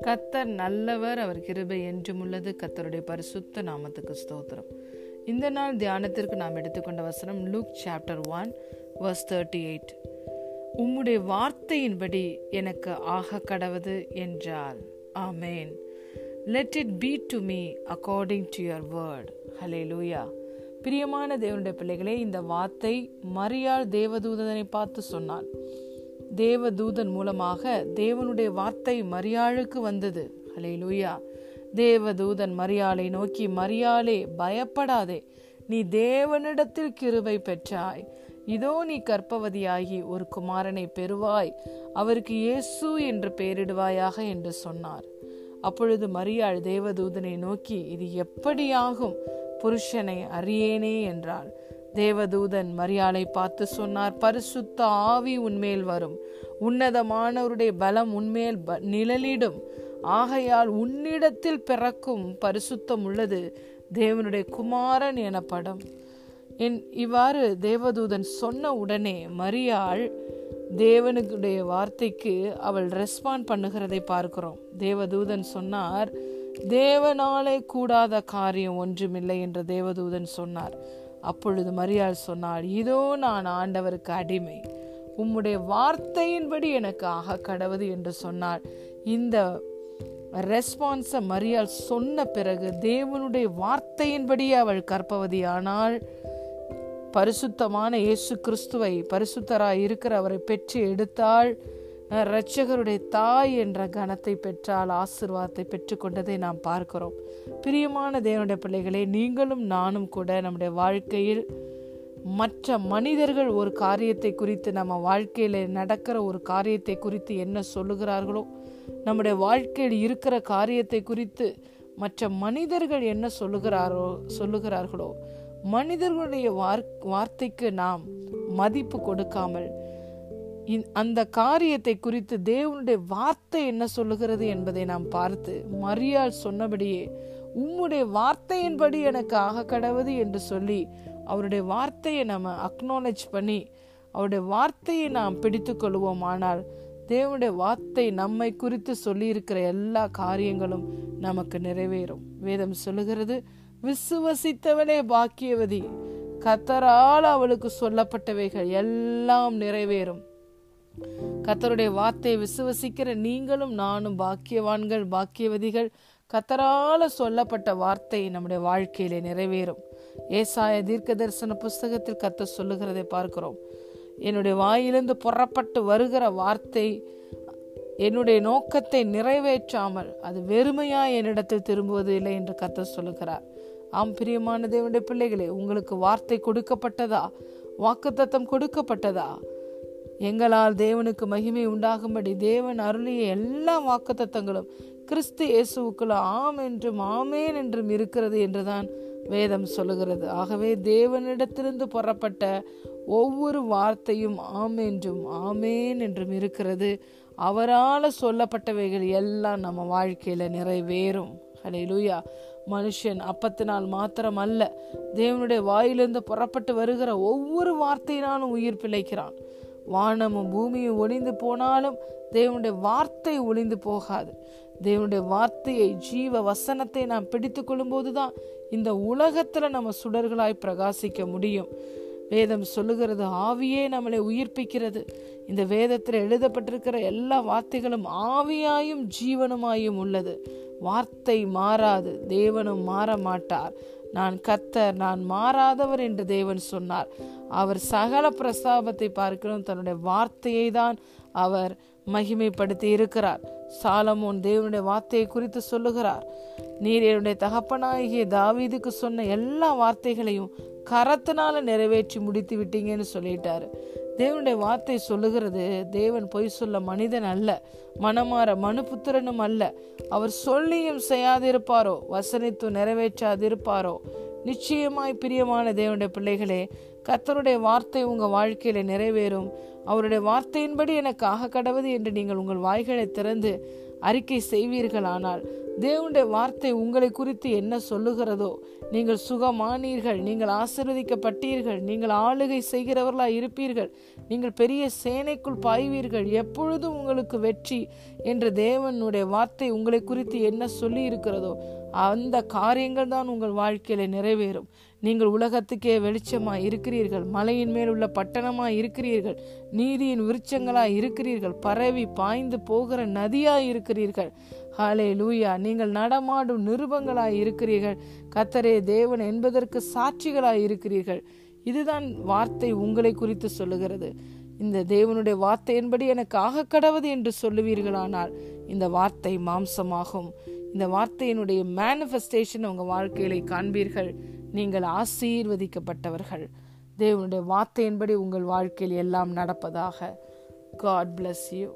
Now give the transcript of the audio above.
கத்தர் நல்லவர் அவர் கிருபை என்றும் உள்ளது. கத்தருடைய பரிசுத்த நாமத்துக்கு ஸ்தோத்திரம். இந்த நாள் தியானத்திற்கு நாம் எடுத்துக்கொண்ட வசனம் Luke chapter one verse thirty eight உம்முடைய வார்த்தையின்படி எனக்கு ஆக கடவது என்றால் ஆமேன். Let it be to me according to your word hallelujah பிரியமான தேவனுடைய பிள்ளைகளே இந்த வார்த்தை மரியாள் தேவதூதனை பார்த்து சொன்னாள் தேவதூதன் மூலமாக தேவனுடைய வார்த்தை மரியாளுக்கு வந்தது. ஹலே லூயா தேவதூதன் மரியாளை நோக்கி மரியாளே பயப்படாதே. நீ தேவனிடத்தில் கிருவை பெற்றாய். இதோ நீ கற்பவதியாகி ஒரு குமாரனை பெறுவாய். அவருக்கு இயேசு என்று பெயரிடுவாயாக என்று சொன்னார். அப்பொழுது மரியாள் தேவதூதனை நோக்கி இது எப்படியாகும்? புருஷனை அறியேனே என்றாள். தேவதூதன் மரியாளை பார்த்து சொன்னார் பரிசுத்த ஆவி உன்மேல் வரும். உன்னதமானவருடைய பலம் உன்மேல் நிழலிடும். ஆகையால் உன்னிடத்தில் பிறக்கும் பரிசுத்தம் உள்ளது. தேவனுடைய குமாரன் எனப்படும். என் இவ்வாறு தேவதூதன் சொன்ன உடனே மரியாள் தேவனுடைய வார்த்தைக்கு அவள் ரெஸ்பாண்ட் பண்ணுகிறதை பார்க்கிறோம். தேவதூதன் சொன்னார் தேவனாலே கூடாத காரியம் ஒன்றுமில்லை என்று தேவதூதன் சொன்னார். அப்பொழுது மரியாள் சொன்னாள் இதோ நான் ஆண்டவருக்கு அடிமை. உம்முடைய வார்த்தையின்படி எனக்கு ஆக கடவுது என்று சொன்னாள். இந்த ரெஸ்பான்ஸை மரியாள் சொன்ன பிறகு தேவனுடைய வார்த்தையின்படி அவள் கற்பவதி. ஆனால் பரிசுத்தமான இயேசு கிறிஸ்துவை பரிசுத்தராய் இருக்கிற அவரை பெற்று எடுத்தாள். இரட்சகருடைய தாய் என்ற கணத்தை பெற்றால் ஆசிர்வாதத்தை பெற்றுக்கொண்டதை நாம் பார்க்கிறோம். பிரியமான தேவனுடைய பிள்ளைகளே நீங்களும் நானும் கூட நம்முடைய வாழ்க்கையில் மற்ற மனிதர்கள் ஒரு காரியத்தை குறித்து நம்ம வாழ்க்கையில் நடக்கிற ஒரு காரியத்தை குறித்து என்ன சொல்லுகிறார்களோ நம்முடைய வாழ்க்கையில் இருக்கிற காரியத்தை குறித்து மற்ற மனிதர்கள் என்ன சொல்லுகிறாரோ சொல்லுகிறார்களோ மனிதர்களுடைய வார்த்தைக்கு நாம் மதிப்பு கொடுக்காமல் அந்த காரியத்தை குறித்து தேவனுடைய வார்த்தை என்ன சொல்லுகிறது என்பதை நாம் பார்த்து மரியாள் சொன்னபடியே உம்முடைய வார்த்தையின்படி எனக்கு ஆக கடவுது என்று சொல்லி அவருடைய வார்த்தையை நம்ம அக்னாலேஜ் பண்ணி அவருடைய வார்த்தையை நாம் பிடித்து கொள்வோம் ஆனால் தேவனுடைய வார்த்தை நம்மை குறித்து சொல்லியிருக்கிற எல்லா காரியங்களும் நமக்கு நிறைவேறும். வேதம் சொல்லுகிறது விசுவசித்தவனே பாக்கியவதி கத்தரால் அவளுக்கு சொல்லப்பட்டவைகள் எல்லாம் நிறைவேறும். கத்தருடைய வார்த்தையை விசுவசிக்கிற நீங்களும் நானும் பாக்கியவான்கள் பாக்கியவதிகள். கத்தரால சொல்லப்பட்ட வார்த்தை நம்முடைய வாழ்க்கையிலே நிறைவேறும். ஏசாய தீர்க்க தரிசன புஸ்தகத்தில் கத்த சொல்லுகிறதை பார்க்கிறோம். என்னுடைய வாயிலிருந்து புறப்பட்டு வருகிற வார்த்தை என்னுடைய நோக்கத்தை நிறைவேற்றாமல் அது வெறுமையா என்னிடத்தில் திரும்புவது இல்லை என்று கத்த சொல்லுகிறார். ஆம் பிரியமான தேவனுடைய பிள்ளைகளே உங்களுக்கு வார்த்தை கொடுக்கப்பட்டதா? வாக்குத்தத்தம் கொடுக்கப்பட்டதா? எங்களால் தேவனுக்கு மகிமை உண்டாகும்படி தேவன் அருளிய எல்லா வாக்குத்தத்தங்களும் கிறிஸ்து இயேசுக்குள்ள ஆம் என்றும் ஆமேன் என்றும் இருக்கிறது என்றுதான் வேதம் சொல்லுகிறது. ஆகவே தேவனிடத்திலிருந்து புறப்பட்ட ஒவ்வொரு வார்த்தையும் ஆம் என்றும் ஆமேன் என்றும் இருக்கிறது. அவரால் சொல்லப்பட்டவைகள் எல்லாம் நம்ம வாழ்க்கையில் நிறைவேறும். ஹலே மனுஷன் அப்பத்தினால் மாத்திரம் அல்ல தேவனுடைய வாயிலிருந்து புறப்பட்டு வருகிற ஒவ்வொரு வார்த்தையினாலும் உயிர் பிழைக்கிறான். வானமும் பூமியும் ஒளிந்து போனாலும் தேவனுடைய வார்த்தை ஒளிந்து போகாது. தேவனுடைய வார்த்தையை ஜீவ வசனத்தை நாம் பிடித்து கொள்ளும்போது தான் இந்த உலகத்தில் நம்ம சுடர்களாய் பிரகாசிக்க முடியும். வேதம் சொல்லுகிறது ஆவியே நம்மளை உயிர்ப்பிக்கிறது. இந்த வேதத்தில் எழுதப்பட்டிருக்கிற எல்லா வார்த்தைகளும் ஆவியாயும் ஜீவனுமாயும் உள்ளது. வார்த்தை மாறாது தேவனும் மாற மாட்டார். நான் கத்தர் நான் மாறாதவர் என்று தேவன் சொன்னார். அவர் சகல பிரஸ்தாபத்தை பார்க்கிறோம். தன்னுடைய வார்த்தையை தான் அவர் மகிமைப்படுத்தி இருக்கிறார். சாலமோன் தேவனுடைய வார்த்தையை குறித்து சொல்லுகிறார். நீர் என்னுடைய தகப்பனாகிய தாவீதுக்கு சொன்ன எல்லா வார்த்தைகளையும் கரத்தினால நிறைவேற்றி முடித்து விட்டீங்கன்னு சொல்லிட்டாரு. தேவனுடைய வார்த்தை சொல்லுகிறது தேவன் பொய் சொல்ல மனிதன் அல்ல மனமாற மனுபுத்திரனும் அல்ல. அவர் சொல்லியும் செய்யாதிருப்பாரோ வசனித்து நிறைவேற்றாதிருப்பாரோ. நிச்சயமாய் பிரியமான தேவனுடைய பிள்ளைகளே கத்தருடைய வார்த்தை உங்கள் வாழ்க்கையில் நிறைவேறும். அவருடைய வார்த்தையின்படி எனக்கு ஆக கடவுது என்று நீங்கள் உங்கள் வாய்களை திறந்து அறிக்கை செய்வீர்களானால் தேவனுடைய வார்த்தை உங்களை குறித்து என்ன சொல்லுகிறதோ நீங்கள் சுகமானீர்கள் நீங்கள் ஆசிர்வதிக்கப்பட்டீர்கள் நீங்கள் ஆளுகை செய்கிறவர்களா இருப்பீர்கள் நீங்கள் பெரிய சேனைக்குள் பாய்வீர்கள் எப்பொழுதும் உங்களுக்கு வெற்றி என்ற தேவனுடைய வார்த்தை உங்களை குறித்து என்ன சொல்லி இருக்கிறதோ அந்த காரியங்கள் தான் உங்கள் வாழ்க்கையில நிறைவேறும். நீங்கள் உலகத்துக்கே வெளிச்சமாய் இருக்கிறீர்கள் மலையின் மேல் உள்ள பட்டணமாய் இருக்கிறீர்கள் நீதியின் விருட்சங்களாய் இருக்கிறீர்கள் பரவி பாய்ந்து போகிற நதியாய் இருக்கிறீர்கள். ஹாலே லூயா நீங்கள் நடமாடும் நிருபங்களாய் இருக்கிறீர்கள். கத்தரே தேவன் என்பதற்கு சாட்சிகளாய் இருக்கிறீர்கள். இதுதான் வார்த்தை உங்களை குறித்து சொல்லுகிறது. இந்த தேவனுடைய வார்த்தையின்படி எனக்கு ஆக கடவுது என்று சொல்லுவீர்களானால் இந்த வார்த்தை மாம்சமாகும். இந்த வார்த்தையினுடைய மேனிஃபெஸ்டேஷன் உங்கள் வாழ்க்கையில காண்பீர்கள். நீங்கள் ஆசீர்வதிக்கப்பட்டவர்கள். தேவனுடைய வார்த்தையின்படி உங்கள் வாழ்க்கையில் எல்லாம் நடப்பதாக. God bless you